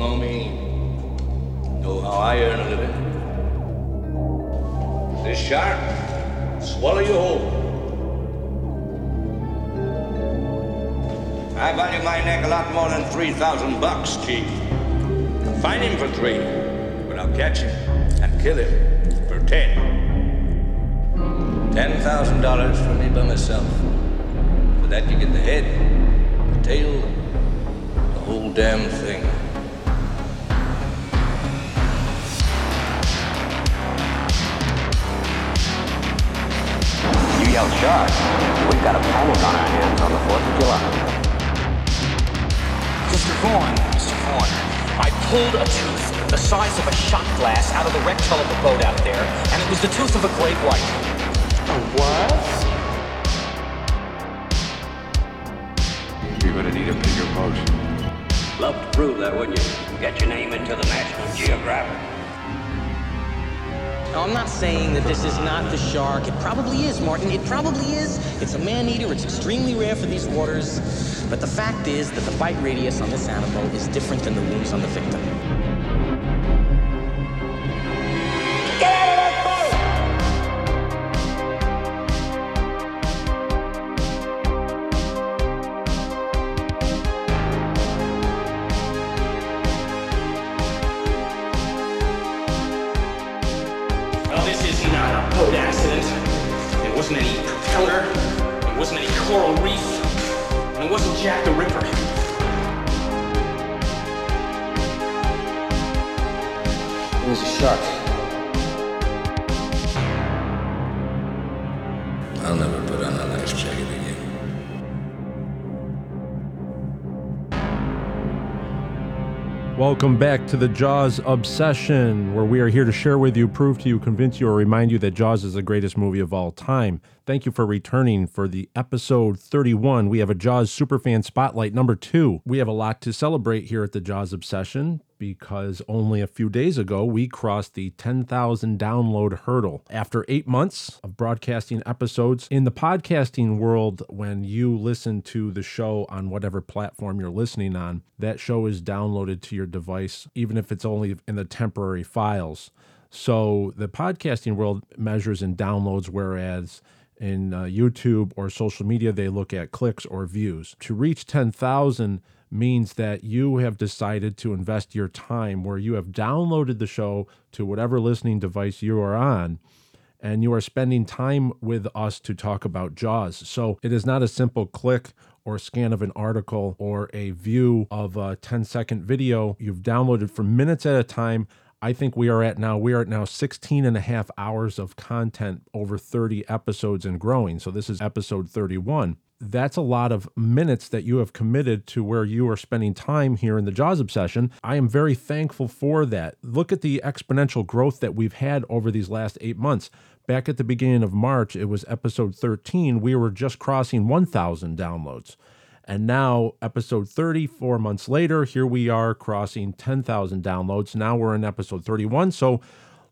know me, know how I earn a living. This shark, swallow you whole. I value my neck a lot more than 3,000 bucks, Chief. Find him for three, but I'll catch him and kill him for ten. Ten thousand dollars for me by myself. For that you get the head, the tail, the whole damn thing. You yell shark. We've got a panic on our hands on the 4th of July. Mr. Vaughn, Mr. Vaughn, I pulled a tooth the size of a shot glass out of the rectal of the boat out there, and it was the tooth of a great white. A what? You're gonna need a bigger boat. Love to prove that, wouldn't you? Get your name into the National Geographic. Now, I'm not saying that this is not the shark. It probably is, Martin. It probably is. It's a man-eater. It's extremely rare for these waters. But the fact is that the bite radius on this animal is different than the wounds on the victim. Get out of that Welcome back to the Jaws Obsession, where we are here to share with you, prove to you, convince you, or remind you that Jaws is the greatest movie of all time. Thank you for returning for the episode 31. We have a Jaws Superfan Spotlight number two. We have a lot to celebrate here at the Jaws Obsession because only a few days ago we crossed the 10,000 download hurdle. After eight months of broadcasting episodes in the podcasting world, when you listen to the show on whatever platform you're listening on, that show is downloaded to your device, even if it's only in the temporary files. So the podcasting world measures in downloads, whereas in uh, YouTube or social media, they look at clicks or views. To reach 10,000 means that you have decided to invest your time where you have downloaded the show to whatever listening device you are on and you are spending time with us to talk about Jaws. So it is not a simple click or scan of an article or a view of a 10 second video. You've downloaded for minutes at a time. I think we are at now, we are at now 16 and a half hours of content over 30 episodes and growing. So this is episode 31 that's a lot of minutes that you have committed to where you are spending time here in the Jaws Obsession. I am very thankful for that. Look at the exponential growth that we've had over these last eight months. Back at the beginning of March, it was episode 13. We were just crossing 1,000 downloads. And now, episode 30, four months later, here we are crossing 10,000 downloads. Now we're in episode 31. So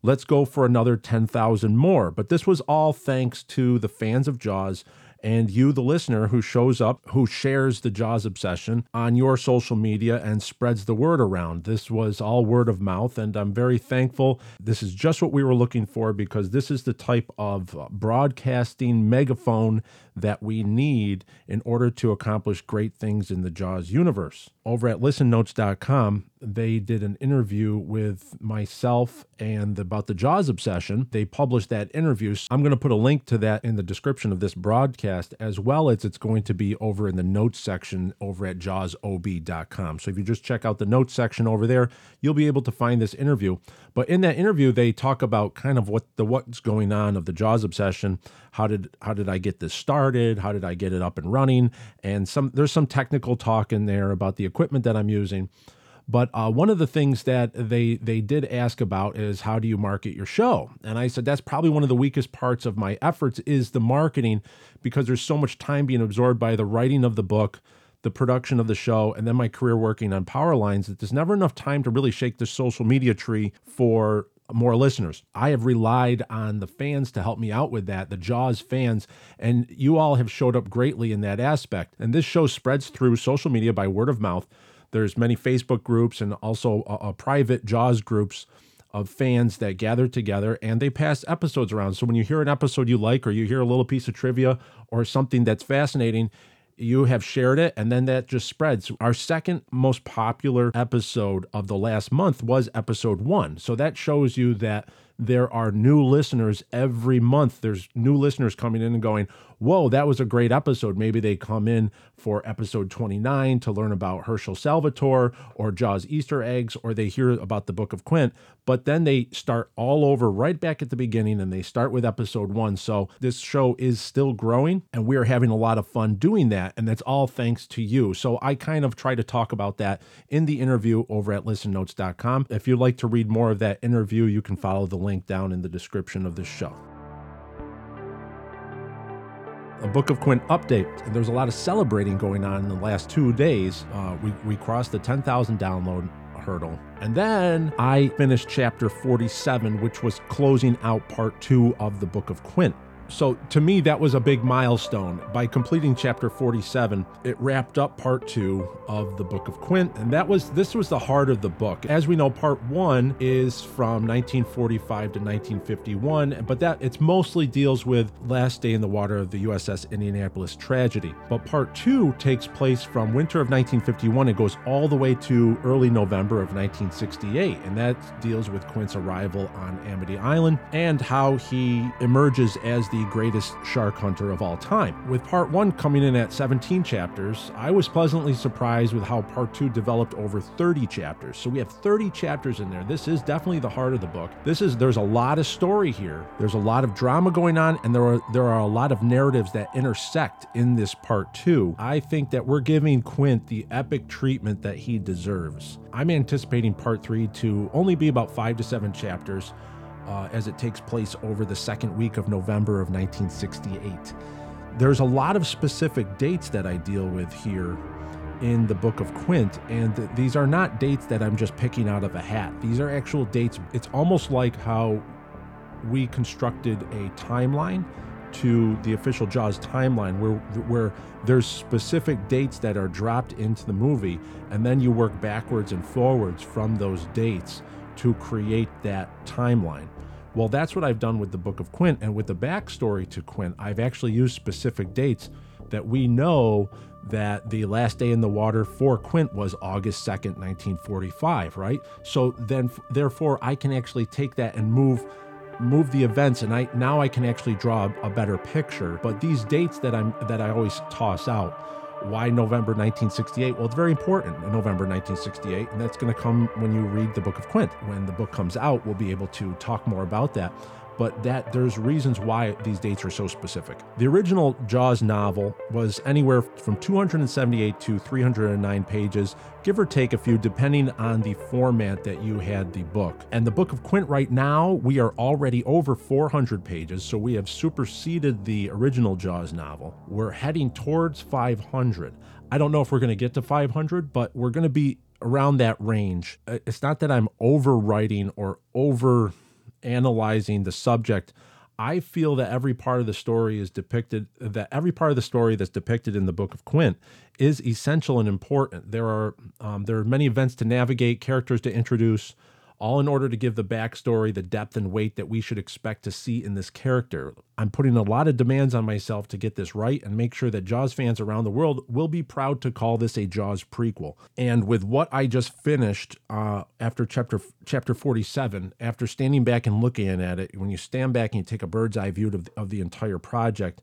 let's go for another 10,000 more. But this was all thanks to the fans of Jaws and you, the listener, who shows up, who shares the Jaws obsession on your social media and spreads the word around. This was all word of mouth, and I'm very thankful. This is just what we were looking for because this is the type of broadcasting megaphone that we need in order to accomplish great things in the Jaws universe. Over at listennotes.com, they did an interview with myself and about the Jaws obsession. They published that interview. So I'm going to put a link to that in the description of this broadcast, as well as it's going to be over in the notes section over at jawsob.com. So if you just check out the notes section over there, you'll be able to find this interview. But in that interview, they talk about kind of what the what's going on of the Jaws obsession. How did how did I get this started? How did I get it up and running? And some there's some technical talk in there about the equipment that I'm using. But uh, one of the things that they they did ask about is how do you market your show? And I said that's probably one of the weakest parts of my efforts is the marketing because there's so much time being absorbed by the writing of the book, the production of the show, and then my career working on power lines that there's never enough time to really shake the social media tree for more listeners. I have relied on the fans to help me out with that, the Jaws fans, and you all have showed up greatly in that aspect. And this show spreads through social media by word of mouth. There's many Facebook groups and also a, a private Jaws groups of fans that gather together and they pass episodes around. So when you hear an episode you like or you hear a little piece of trivia or something that's fascinating, you have shared it and then that just spreads. Our second most popular episode of the last month was episode 1. So that shows you that there are new listeners every month. There's new listeners coming in and going, Whoa, that was a great episode. Maybe they come in for episode 29 to learn about Herschel Salvatore or Jaws Easter eggs, or they hear about the Book of Quint. But then they start all over right back at the beginning and they start with episode one. So this show is still growing and we are having a lot of fun doing that. And that's all thanks to you. So I kind of try to talk about that in the interview over at listennotes.com. If you'd like to read more of that interview, you can follow the link down in the description of this show. A Book of Quint update. And there's a lot of celebrating going on in the last two days. Uh, we, we crossed the 10,000 download hurdle. And then I finished chapter 47, which was closing out part two of the Book of Quint. So to me, that was a big milestone. By completing chapter 47, it wrapped up part two of the Book of Quint, and that was this was the heart of the book. As we know, part one is from 1945 to 1951, but that it's mostly deals with last day in the water of the USS Indianapolis tragedy. But part two takes place from winter of 1951. and goes all the way to early November of 1968, and that deals with Quint's arrival on Amity Island and how he emerges as the the greatest shark hunter of all time. With part one coming in at 17 chapters, I was pleasantly surprised with how part two developed over 30 chapters. So we have 30 chapters in there. This is definitely the heart of the book. This is there's a lot of story here. There's a lot of drama going on, and there are there are a lot of narratives that intersect in this part two. I think that we're giving Quint the epic treatment that he deserves. I'm anticipating part three to only be about five to seven chapters uh, as it takes place over the second week of November of 1968. There's a lot of specific dates that I deal with here in the Book of Quint, and th- these are not dates that I'm just picking out of a hat. These are actual dates. It's almost like how we constructed a timeline to the official Jaws timeline where where there's specific dates that are dropped into the movie and then you work backwards and forwards from those dates to create that timeline. Well, that's what I've done with the Book of Quint. And with the backstory to Quint, I've actually used specific dates that we know that the last day in the water for Quint was August 2nd, 1945, right? So then, therefore, I can actually take that and move move the events and I now I can actually draw a better picture. But these dates that I'm that I always toss out why November 1968? Well, it's very important November 1968, and that's going to come when you read the Book of Quint. When the book comes out, we'll be able to talk more about that but that there's reasons why these dates are so specific. The original Jaws novel was anywhere from 278 to 309 pages, give or take a few, depending on the format that you had the book. And the Book of Quint right now, we are already over 400 pages, so we have superseded the original Jaws novel. We're heading towards 500. I don't know if we're going to get to 500, but we're going to be around that range. Uh, it's not that I'm overwriting or over analyzing the subject, I feel that every part of the story is depicted, that every part of the story that's depicted in the Book of Quint is essential and important. There are um, there are many events to navigate, characters to introduce, all in order to give the backstory the depth and weight that we should expect to see in this character. I'm putting a lot of demands on myself to get this right and make sure that Jaws fans around the world will be proud to call this a Jaws prequel. And with what I just finished uh, after chapter chapter 47, after standing back and looking at it, when you stand back and you take a bird's eye view of, of the entire project,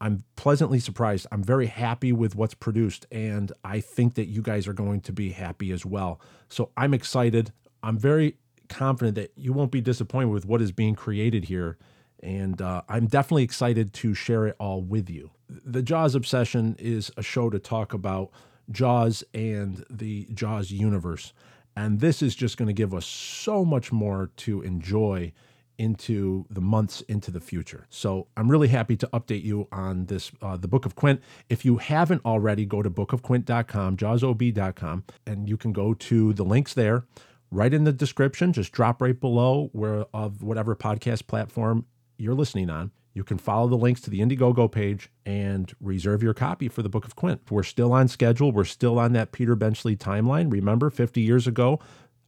I'm pleasantly surprised. I'm very happy with what's produced, and I think that you guys are going to be happy as well. So I'm excited. I'm very confident that you won't be disappointed with what is being created here. And uh, I'm definitely excited to share it all with you. The Jaws Obsession is a show to talk about Jaws and the Jaws universe. And this is just going to give us so much more to enjoy into the months into the future. So I'm really happy to update you on this, uh, the Book of Quint. If you haven't already, go to bookofquint.com, jawsob.com, and you can go to the links there right in the description. Just drop right below where of whatever podcast platform you're listening on. you can follow the links to the Indiegogo page and reserve your copy for the Book of Quint. We're still on schedule. We're still on that Peter Benchley timeline. Remember, 50 years ago,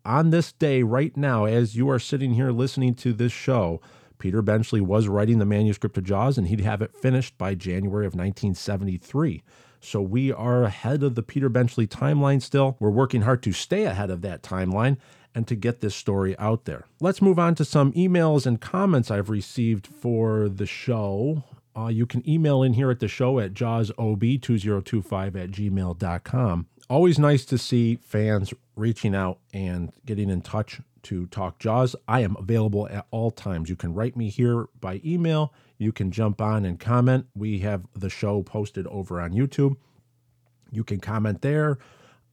on this day, right now, as you are sitting here listening to this show, Peter Benchley was writing the manuscript of Jaws, and he'd have it finished by January of 1973. So we are ahead of the Peter Benchley timeline still. We're working hard to stay ahead of that timeline and to get this story out there. Let's move on to some emails and comments I've received for the show. Uh, you can email in here at the show at jawsob2025 at gmail.com. Always nice to see fans reaching out and getting in touch to talk Jaws. I am available at all times. You can write me here by email. You can jump on and comment. We have the show posted over on YouTube. You can comment there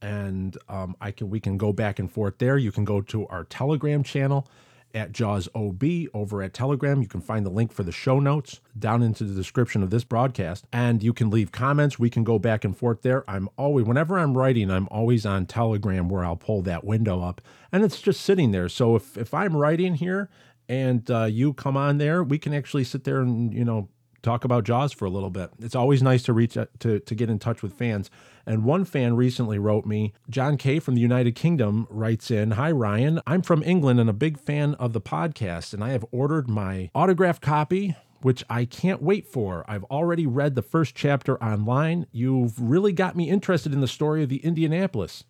and um, I can we can go back and forth there. You can go to our Telegram channel at Jaws OB over at Telegram. You can find the link for the show notes down into the description of this broadcast, and you can leave comments. We can go back and forth there. I'm always whenever I'm writing, I'm always on Telegram where I'll pull that window up, and it's just sitting there. So if if I'm writing here and uh, you come on there, we can actually sit there and you know talk about Jaws for a little bit. It's always nice to reach out, to to get in touch with fans. And one fan recently wrote me, John K from the United Kingdom writes in, "Hi Ryan, I'm from England and a big fan of the podcast and I have ordered my autographed copy which I can't wait for. I've already read the first chapter online. You've really got me interested in the story of the Indianapolis.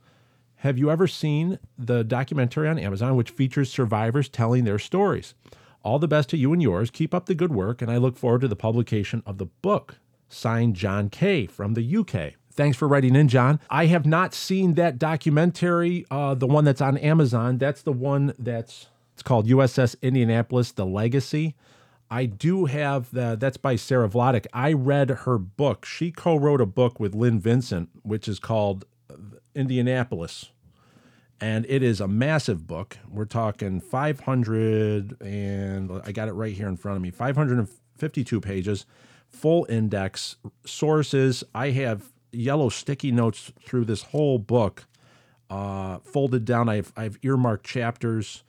Have you ever seen the documentary on Amazon which features survivors telling their stories? All the best to you and yours. Keep up the good work, and I look forward to the publication of the book. Signed John K. from the UK. Thanks for writing in, John. I have not seen that documentary, uh, the one that's on Amazon. That's the one that's it's called USS Indianapolis: The Legacy. I do have the that's by Sara Vladic. I read her book. She co-wrote a book with Lynn Vincent, which is called Indianapolis and it is a massive book. We're talking 500, and I got it right here in front of me 552 pages, full index, sources. I have yellow sticky notes through this whole book, uh, folded down. I have, I have earmarked chapters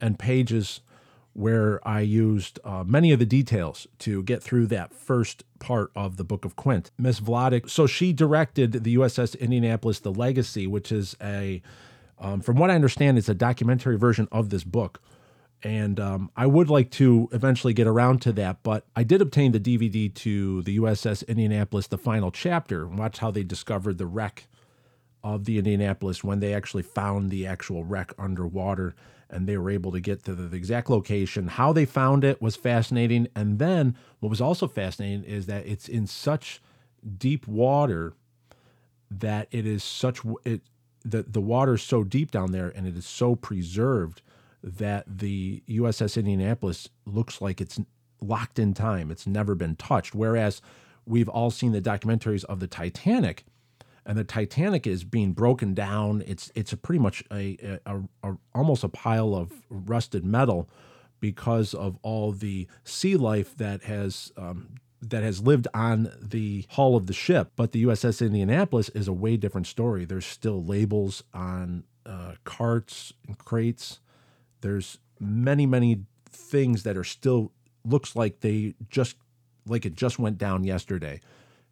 and pages where I used uh, many of the details to get through that first part of the Book of Quint. Miss Vladic, so she directed the USS Indianapolis, The Legacy, which is a um, from what I understand, it's a documentary version of this book. And um, I would like to eventually get around to that, but I did obtain the DVD to the USS Indianapolis, the final chapter, and watch how they discovered the wreck of the Indianapolis when they actually found the actual wreck underwater and they were able to get to the exact location. How they found it was fascinating. And then what was also fascinating is that it's in such deep water that it is such it the the water is so deep down there and it is so preserved that the USS Indianapolis looks like it's locked in time. It's never been touched. Whereas we've all seen the documentaries of the Titanic, and the Titanic is being broken down. It's it's a pretty much a, a, a almost a pile of rusted metal because of all the sea life that has um, that has lived on the hull of the ship. But the USS Indianapolis is a way different story. There's still labels on uh, carts and crates. There's many, many things that are still looks like they just like it just went down yesterday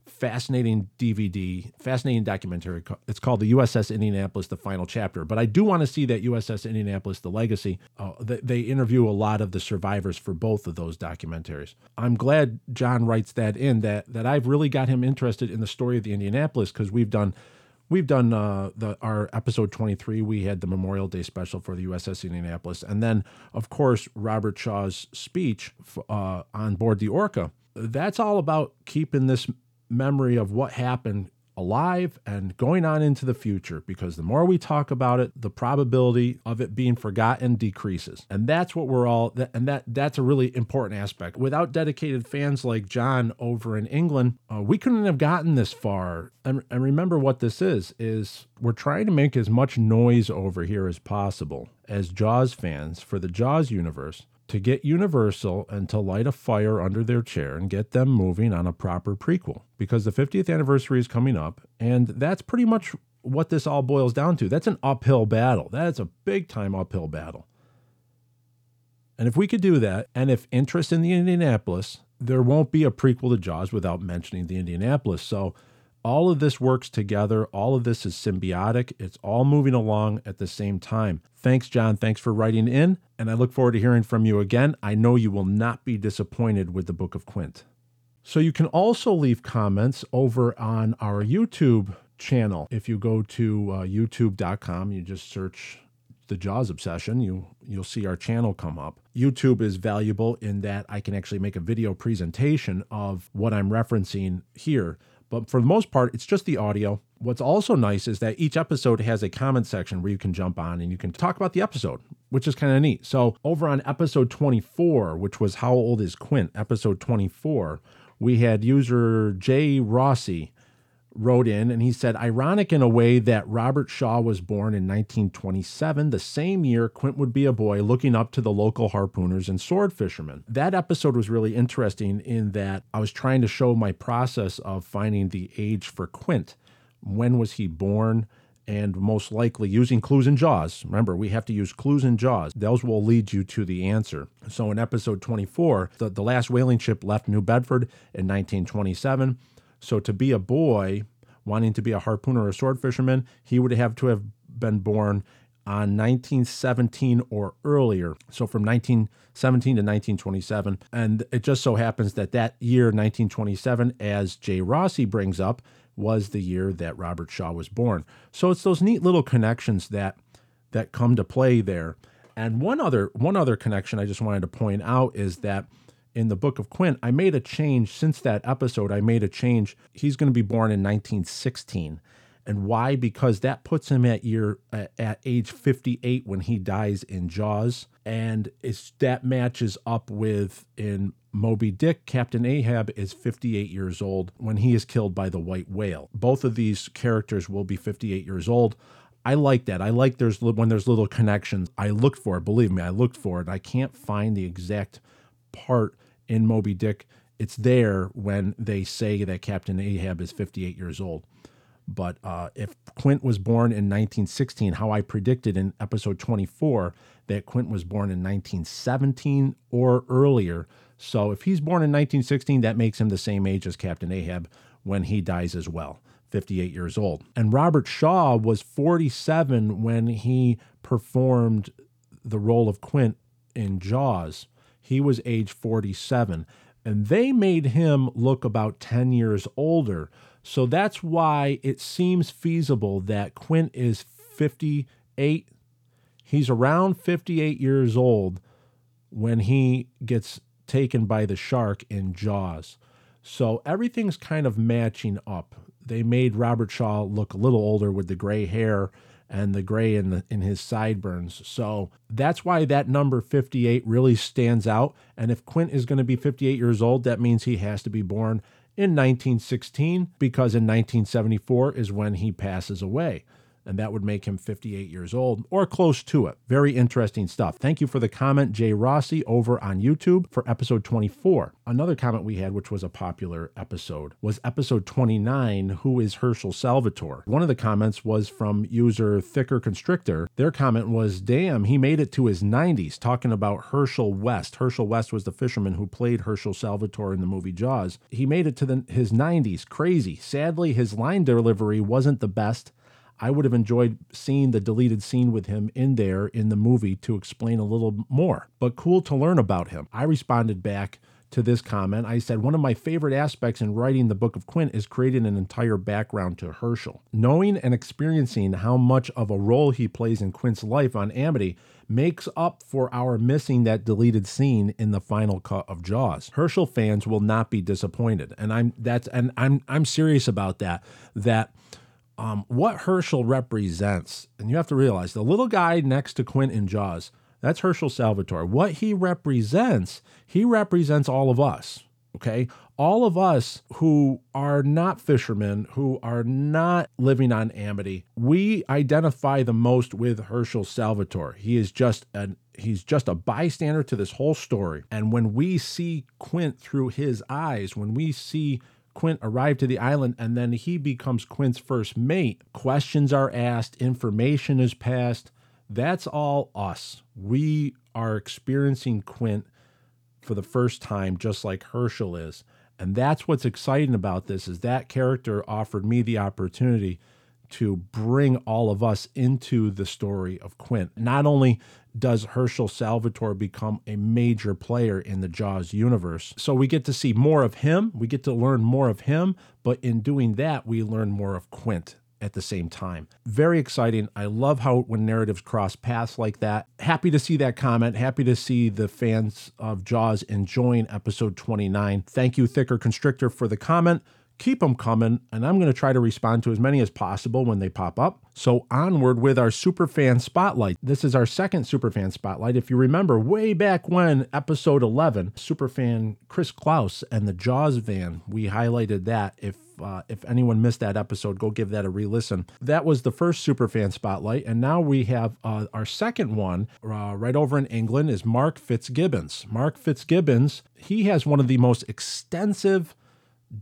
fascinating DVD, fascinating documentary. It's called the USS Indianapolis: The Final Chapter. But I do want to see that USS Indianapolis: The Legacy. Uh, they interview a lot of the survivors for both of those documentaries. I'm glad John writes that in that that I've really got him interested in the story of the Indianapolis because we've done. We've done uh, the our episode 23. We had the Memorial Day special for the USS Indianapolis, and then of course Robert Shaw's speech uh, on board the Orca. That's all about keeping this memory of what happened alive and going on into the future because the more we talk about it the probability of it being forgotten decreases. And that's what we're all and that that's a really important aspect. Without dedicated fans like john over in england uh, we couldn't have gotten this far. And, and remember what this is is we're trying to make as much noise over here as possible as jaws fans for the jaws universe to get Universal and to light a fire under their chair and get them moving on a proper prequel because the 50th anniversary is coming up. And that's pretty much what this all boils down to. That's an uphill battle. That's a big time uphill battle. And if we could do that, and if interest in the Indianapolis there won't be a prequel to Jaws without mentioning the Indianapolis. So all of this works together. All of this is symbiotic. It's all moving along at the same time. Thanks, John. Thanks for writing in. And I look forward to hearing from you again. I know you will not be disappointed with the Book of Quint. So you can also leave comments over on our YouTube channel. If you go to uh, youtube.com, you just search the Jaws obsession, you you'll see our channel come up. YouTube is valuable in that I can actually make a video presentation of what I'm referencing here. But for the most part, it's just the audio. What's also nice is that each episode has a comment section where you can jump on and you can talk about the episode, which is kind of neat. So, over on episode 24, which was How Old is Quint? Episode 24, we had user Jay Rossi wrote in and he said, ironic in a way that Robert Shaw was born in 1927, the same year Quint would be a boy looking up to the local harpooners and sword fishermen. That episode was really interesting in that I was trying to show my process of finding the age for Quint. When was he born? And most likely using clues and jaws. Remember, we have to use clues and jaws. Those will lead you to the answer. So in episode 24, the, the last whaling ship left New Bedford in 1927 so to be a boy wanting to be a harpooner or a sword fisherman, he would have to have been born on 1917 or earlier. So from 1917 to 1927. And it just so happens that that year, 1927, as Jay Rossi brings up, was the year that Robert Shaw was born. So it's those neat little connections that that come to play there. And one other one other connection I just wanted to point out is that in the book of Quint, I made a change since that episode. I made a change. He's going to be born in 1916. And why? Because that puts him at year at age 58 when he dies in Jaws, and it's that matches up with in Moby Dick. Captain Ahab is 58 years old when he is killed by the white whale. Both of these characters will be 58 years old. I like that. I like there's when there's little connections. I looked for it. Believe me, I looked for it. I can't find the exact part in Moby Dick, it's there when they say that Captain Ahab is 58 years old. But uh, if Quint was born in 1916, how I predicted in episode 24 that Quint was born in 1917 or earlier. So if he's born in 1916, that makes him the same age as Captain Ahab when he dies as well, 58 years old. And Robert Shaw was 47 when he performed the role of Quint in Jaws. He was age 47, and they made him look about 10 years older. So that's why it seems feasible that Quint is 58. He's around 58 years old when he gets taken by the shark in Jaws. So everything's kind of matching up. They made Robert Shaw look a little older with the gray hair and the gray in the in his sideburns. So that's why that number 58 really stands out. And if Quint is going to be 58 years old, that means he has to be born in 1916 because in 1974 is when he passes away and that would make him 58 years old or close to it. Very interesting stuff. Thank you for the comment, Jay Rossi, over on YouTube for episode 24. Another comment we had, which was a popular episode, was episode 29 Who is Herschel Salvatore? One of the comments was from user Thicker Constrictor. Their comment was, Damn, he made it to his 90s, talking about Herschel West. Herschel West was the fisherman who played Herschel Salvatore in the movie Jaws. He made it to the, his 90s. Crazy. Sadly, his line delivery wasn't the best I would have enjoyed seeing the deleted scene with him in there in the movie to explain a little more, but cool to learn about him. I responded back to this comment. I said, One of my favorite aspects in writing the Book of Quint is creating an entire background to Herschel. Knowing and experiencing how much of a role he plays in Quint's life on Amity makes up for our missing that deleted scene in the final cut of Jaws. Herschel fans will not be disappointed. And I'm that's and I'm I'm serious about that. That um, what Herschel represents, and you have to realize the little guy next to Quint in Jaws, that's Herschel Salvatore. What he represents, he represents all of us. Okay. All of us who are not fishermen, who are not living on Amity, we identify the most with Herschel Salvatore. He is just an he's just a bystander to this whole story. And when we see Quint through his eyes, when we see Quint arrive to the island and then he becomes Quint's first mate, questions are asked, information is passed. That's all us. We are experiencing Quint for the first time, just like Herschel is. And that's what's exciting about this is that character offered me the opportunity to bring all of us into the story of Quint. Not only does Herschel Salvatore become a major player in the Jaws universe, so we get to see more of him, we get to learn more of him, but in doing that, we learn more of Quint at the same time. Very exciting. I love how when narratives cross paths like that. Happy to see that comment. Happy to see the fans of Jaws enjoying episode 29. Thank you, Thicker Constrictor, for the comment keep them coming, and I'm going to try to respond to as many as possible when they pop up. So, onward with our Superfan Spotlight. This is our second Superfan Spotlight. If you remember, way back when, episode 11, Superfan Chris Klaus and the Jaws van, we highlighted that. If uh, if anyone missed that episode, go give that a re-listen. That was the first Superfan Spotlight, and now we have uh, our second one uh, right over in England is Mark Fitzgibbons. Mark Fitzgibbons, he has one of the most extensive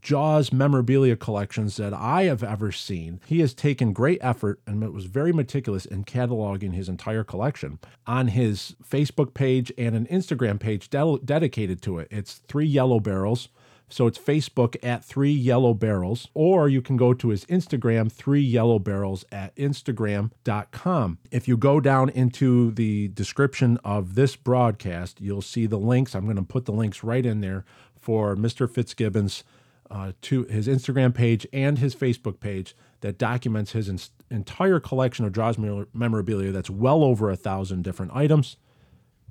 Jaws memorabilia collections that I have ever seen. He has taken great effort and it was very meticulous in cataloging his entire collection on his Facebook page and an Instagram page de- dedicated to it. It's Three Yellow Barrels. So it's Facebook at Three Yellow Barrels, or you can go to his Instagram, Three Yellow Barrels at Instagram.com. If you go down into the description of this broadcast, you'll see the links. I'm going to put the links right in there for Mr. Fitzgibbons uh, to his Instagram page and his Facebook page that documents his in- entire collection of Jaws memorabilia. That's well over a thousand different items.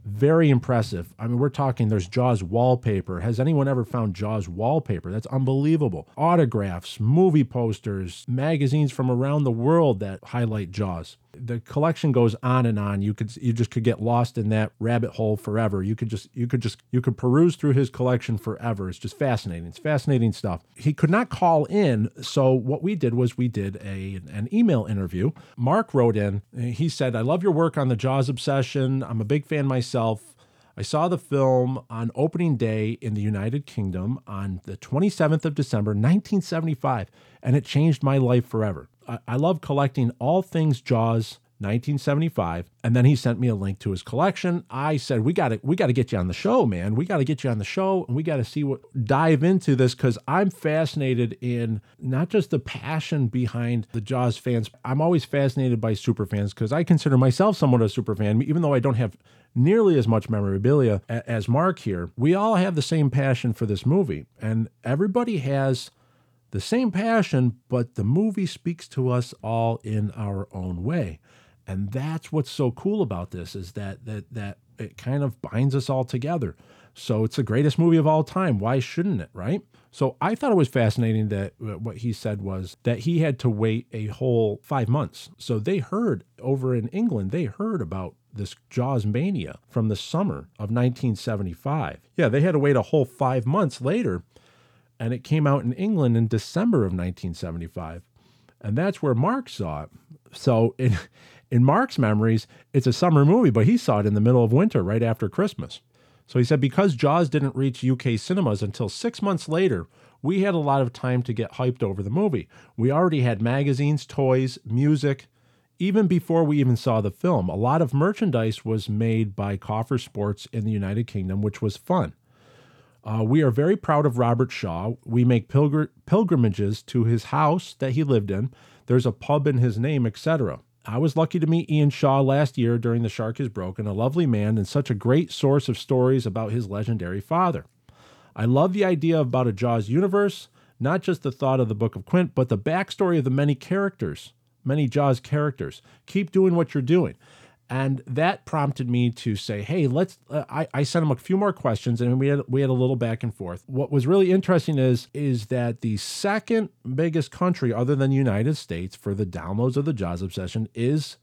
Very impressive. I mean, we're talking there's Jaws wallpaper. Has anyone ever found Jaws wallpaper? That's unbelievable. Autographs, movie posters, magazines from around the world that highlight Jaws the collection goes on and on. You could you just could get lost in that rabbit hole forever. You could just you could just you could peruse through his collection forever. It's just fascinating. It's fascinating stuff. He could not call in, so what we did was we did a an email interview. Mark wrote in. He said, "I love your work on the Jaws obsession. I'm a big fan myself." I saw the film on opening day in the United Kingdom on the 27th of December, 1975, and it changed my life forever. I, love collecting all things Jaws 1975 and then he sent me a link to his collection. I said we got to we got to get you on the show man. We got to get you on the show and we got to see what dive into this cuz i'm fascinated in not just the passion behind the jaws fans i'm always fascinated by super fans cuz i consider myself somewhat a super fan even though i don't have nearly as much memorabilia as mark here. We all have the same passion for this movie and everybody has the same passion, but the movie speaks to us all in our own way. And that's what's so cool about this is that that that it kind of binds us all together. So it's the greatest movie of all time. Why shouldn't it, right? So I thought it was fascinating that uh, what he said was that he had to wait a whole 5 months. So they heard over in England, they heard about this Jaws mania from the summer of 1975. Yeah, they had to wait a whole 5 months later and it came out in England in December of 1975. And that's where Mark saw it. So in in Mark's memories, it's a summer movie, but he saw it in the middle of winter, right after Christmas. So he said because Jaws didn't reach UK cinemas until six months later, we had a lot of time to get hyped over the movie. We already had magazines, toys, music, even before we even saw the film. A lot of merchandise was made by Coffer Sports in the United Kingdom, which was fun. Uh, we are very proud of Robert Shaw. We make pilgr- pilgrimages to his house that he lived in. There's a pub in his name, etc. I was lucky to meet Ian Shaw last year during The Shark is Broken, a lovely man and such a great source of stories about his legendary father. I love the idea about a Jaws universe, not just the thought of the Book of Quint, but the backstory of the many characters, many Jaws characters. Keep doing what you're doing. And that prompted me to say, "Hey, let's." Uh, I, I sent him a few more questions, and we had we had a little back and forth. What was really interesting is is that the second biggest country, other than the United States, for the downloads of the Jaws Obsession is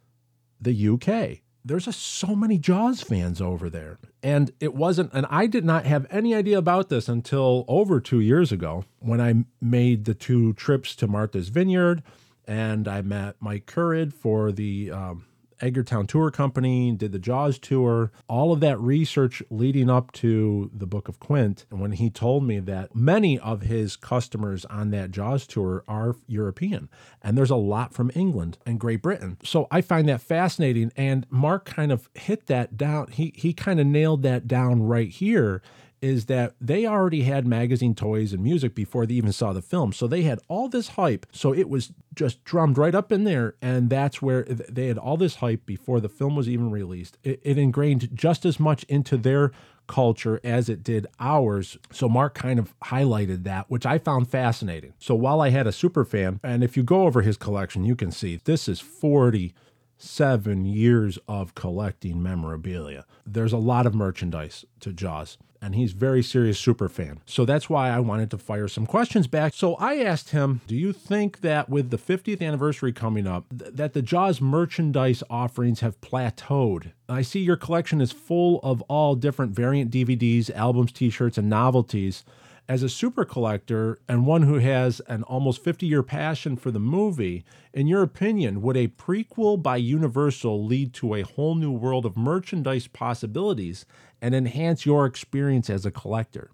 the UK. There's just so many Jaws fans over there, and it wasn't. And I did not have any idea about this until over two years ago when I made the two trips to Martha's Vineyard, and I met Mike Currid for the. Um, Edgartown Tour Company, did the Jaws tour, all of that research leading up to the Book of Quint. And when he told me that many of his customers on that Jaws tour are European, and there's a lot from England and Great Britain. So I find that fascinating. And Mark kind of hit that down. He he kind of nailed that down right here is that they already had magazine toys and music before they even saw the film. So they had all this hype. So it was just drummed right up in there. And that's where they had all this hype before the film was even released. It, it ingrained just as much into their culture as it did ours. So Mark kind of highlighted that, which I found fascinating. So while I had a super fan, and if you go over his collection, you can see this is 40 seven years of collecting memorabilia. There's a lot of merchandise to Jaws, and he's very serious super fan. So that's why I wanted to fire some questions back. So I asked him, "Do you think that with the 50th anniversary coming up, th- that the Jaws merchandise offerings have plateaued?" I see your collection is full of all different variant DVDs, albums, t-shirts, and novelties as a super collector and one who has an almost 50 year passion for the movie, in your opinion, would a prequel by Universal lead to a whole new world of merchandise possibilities and enhance your experience as a collector?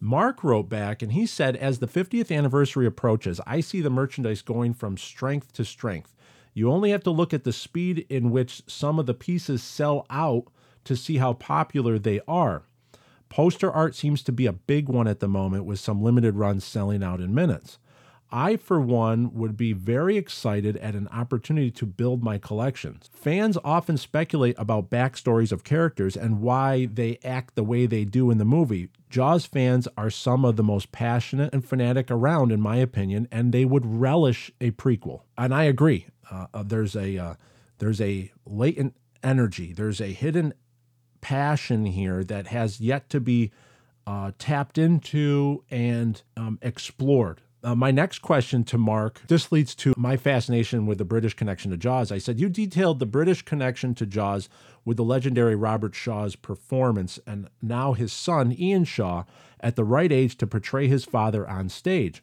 Mark wrote back and he said, As the 50th anniversary approaches, I see the merchandise going from strength to strength. You only have to look at the speed in which some of the pieces sell out to see how popular they are. Poster art seems to be a big one at the moment with some limited runs selling out in minutes. I, for one, would be very excited at an opportunity to build my collections. Fans often speculate about backstories of characters and why they act the way they do in the movie. Jaws fans are some of the most passionate and fanatic around, in my opinion, and they would relish a prequel. And I agree. Uh, uh, there's a uh, there's a latent energy. There's a hidden passion here that has yet to be uh, tapped into and um, explored. Uh, my next question to Mark, this leads to my fascination with the British connection to Jaws. I said, You detailed the British connection to Jaws with the legendary Robert Shaw's performance, and now his son, Ian Shaw, at the right age to portray his father on stage.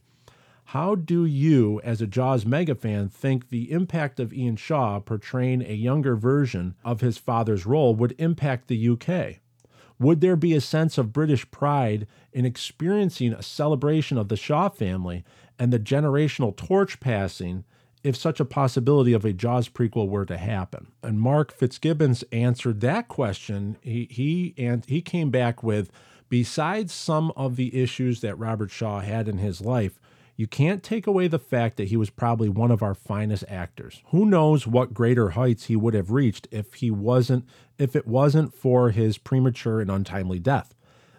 How do you, as a Jaws mega fan, think the impact of Ian Shaw portraying a younger version of his father's role would impact the UK? Would there be a sense of British pride in experiencing a celebration of the Shaw family and the generational torch passing if such a possibility of a Jaws prequel were to happen? And Mark Fitzgibbons answered that question. He he and he came back with besides some of the issues that Robert Shaw had in his life, you can't take away the fact that he was probably one of our finest actors. Who knows what greater heights he would have reached if he wasn't if it wasn't for his premature and untimely death.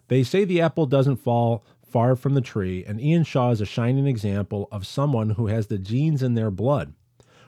They say the apple doesn't fall far from the tree, and Ian Shaw is a shining example of someone who has the genes in their blood.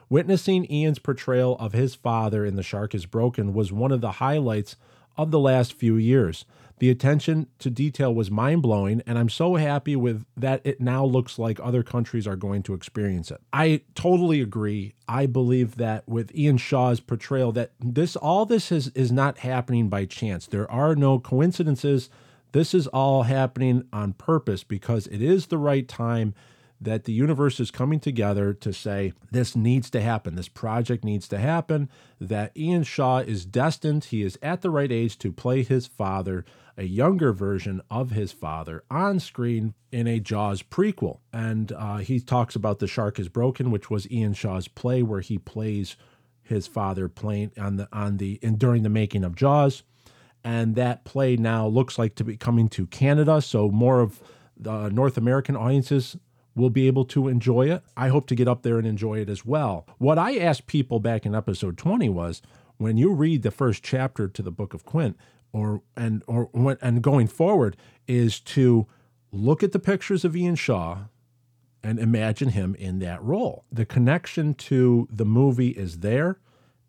Witnessing Ian's portrayal of his father in The Shark is Broken was one of the highlights of the last few years. The attention to detail was mind blowing, and I'm so happy with that it now looks like other countries are going to experience it. I totally agree. I believe that with Ian Shaw's portrayal, that this all this is is not happening by chance. There are no coincidences. This is all happening on purpose because it is the right time that the universe is coming together to say this needs to happen, this project needs to happen, that Ian Shaw is destined, he is at the right age to play his father, a younger version of his father, on screen in a Jaws prequel. And uh, he talks about The Shark is Broken, which was Ian Shaw's play where he plays his father playing on the on the and during the making of Jaws. And that play now looks like to be coming to Canada, so more of the North American audiences will be able to enjoy it. I hope to get up there and enjoy it as well. What I asked people back in episode 20 was when you read the first chapter to the book of Quint or and or and going forward is to look at the pictures of Ian Shaw and imagine him in that role. The connection to the movie is there.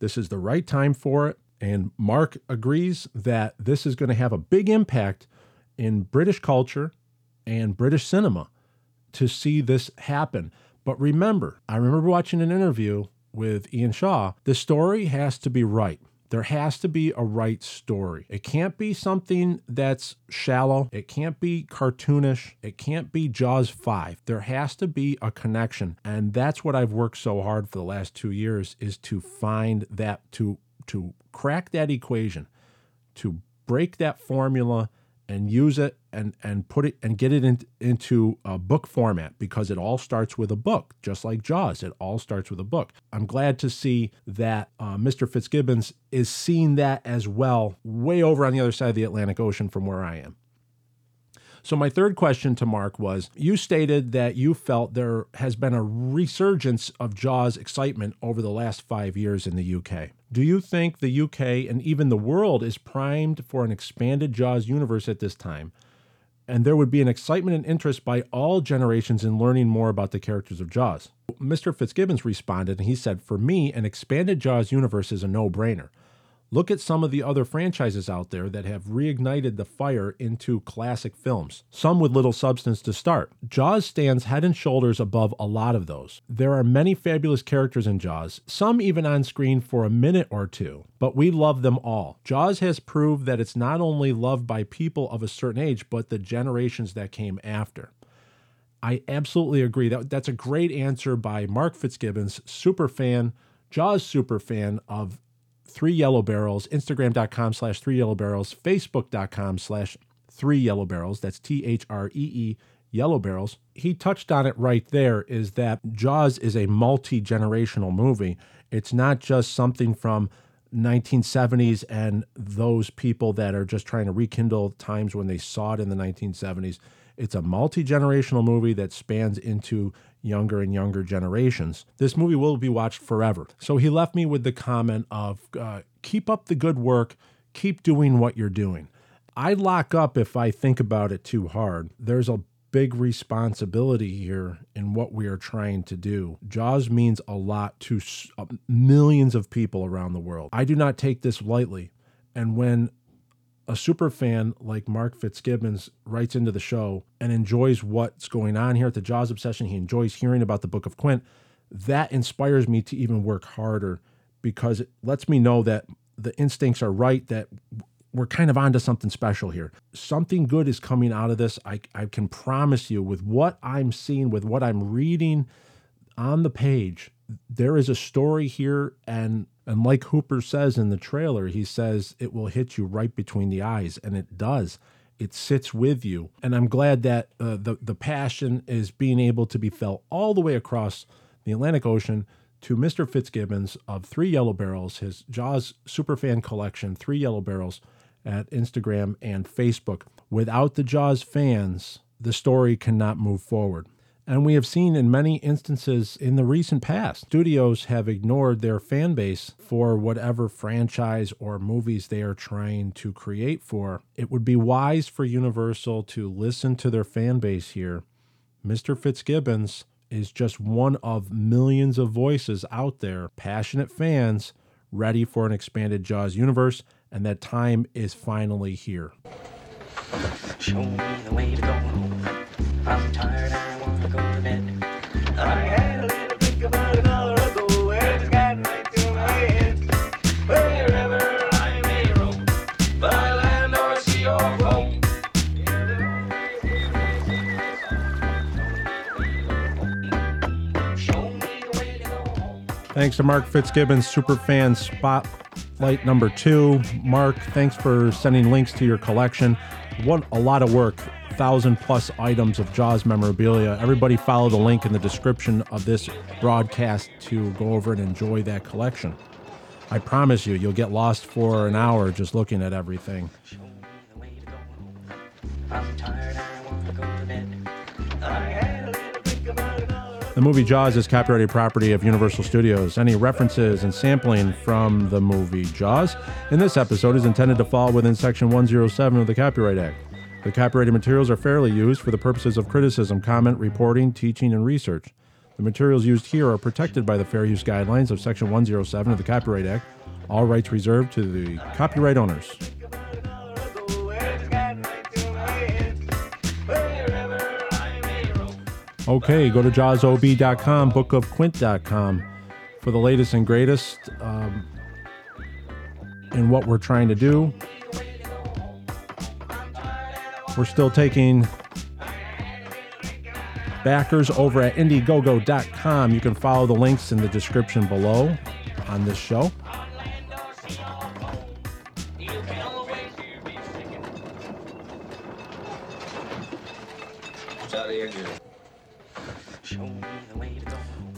This is the right time for it. And Mark agrees that this is going to have a big impact in British culture and British cinema to see this happen. But remember, I remember watching an interview with Ian Shaw. The story has to be right. There has to be a right story. It can't be something that's shallow. It can't be cartoonish. It can't be Jaws 5. There has to be a connection. And that's what I've worked so hard for the last 2 years is to find that to to crack that equation, to break that formula and use it and and put it and get it in, into a book format because it all starts with a book just like jaws. It all starts with a book. I'm glad to see that uh, mr fitzgibbons is seeing that as well way over on the other side of the atlantic ocean from where i am So, my third question to Mark was you stated that you felt there has been a resurgence of Jaws excitement over the last five years in the UK. Do you think the UK and even the world is primed for an expanded Jaws universe at this time? And there would be an excitement and interest by all generations in learning more about the characters of Jaws. Mr. Fitzgibbons responded and he said, For me, an expanded Jaws universe is a no brainer. Look at some of the other franchises out there that have reignited the fire into classic films, some with little substance to start. Jaws stands head and shoulders above a lot of those. There are many fabulous characters in Jaws, some even on screen for a minute or two, but we love them all. Jaws has proved that it's not only loved by people of a certain age, but the generations that came after. I absolutely agree. That, that's a great answer by Mark Fitzgibbons, super fan, Jaws super fan of three yellow barrels, Instagram.com slash three yellow barrels, Facebook.com slash three yellow barrels. That's T H R E E yellow barrels. He touched on it right there is that Jaws is a multi generational movie. It's not just something from 1970s and those people that are just trying to rekindle times when they saw it in the 1970s. It's a multi generational movie that spans into younger and younger generations. This movie will be watched forever. So he left me with the comment of uh, keep up the good work, keep doing what you're doing. I lock up if I think about it too hard. There's a big responsibility here in what we are trying to do. Jaws means a lot to uh, millions of people around the world. I do not take this lightly. And when a super fan like Mark Fitzgibbons writes into the show and enjoys what's going on here at the Jaws Obsession, he enjoys hearing about the Book of Quint, that inspires me to even work harder because it lets me know that the instincts are right, that we're kind of onto something special here. Something good is coming out of this. I, I can promise you, with what I'm seeing, with what I'm reading on the page, there is a story here. And, and like Hooper says in the trailer, he says it will hit you right between the eyes, and it does. It sits with you. And I'm glad that uh, the, the passion is being able to be felt all the way across the Atlantic Ocean to Mr. Fitzgibbons of Three Yellow Barrels, his Jaws Superfan collection, Three Yellow Barrels, at Instagram and Facebook. Without the Jaws fans, the story cannot move forward. And we have seen in many instances in the recent past, studios have ignored their fan base for whatever franchise or movies they are trying to create for. It would be wise for Universal to listen to their fan base here. Mr. Fitzgibbons is just one of millions of voices out there, passionate fans ready for an expanded Jaws universe, and that time is finally here. Show me the way to go Thanks to Mark Fitzgibbons, Superfan Spotlight number two. Mark, thanks for sending links to your collection. What a lot of work. Thousand plus items of Jaws memorabilia. Everybody follow the link in the description of this broadcast to go over and enjoy that collection. I promise you, you'll get lost for an hour just looking at everything. The movie Jaws is copyrighted property of Universal Studios. Any references and sampling from the movie Jaws in this episode is intended to fall within Section 107 of the Copyright Act. The copyrighted materials are fairly used for the purposes of criticism, comment, reporting, teaching, and research. The materials used here are protected by the fair use guidelines of Section 107 of the Copyright Act. All rights reserved to the copyright owners. Okay, go to jawsob.com, bookofquint.com for the latest and greatest um, in what we're trying to do. We're still taking backers over at indiegogo.com. You can follow the links in the description below on this show.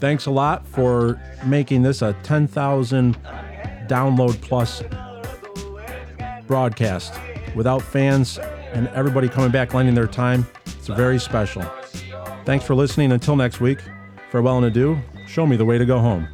Thanks a lot for making this a 10,000 download plus broadcast. Without fans, and everybody coming back, lending their time. It's very special. Thanks for listening. Until next week, farewell and adieu. Show me the way to go home.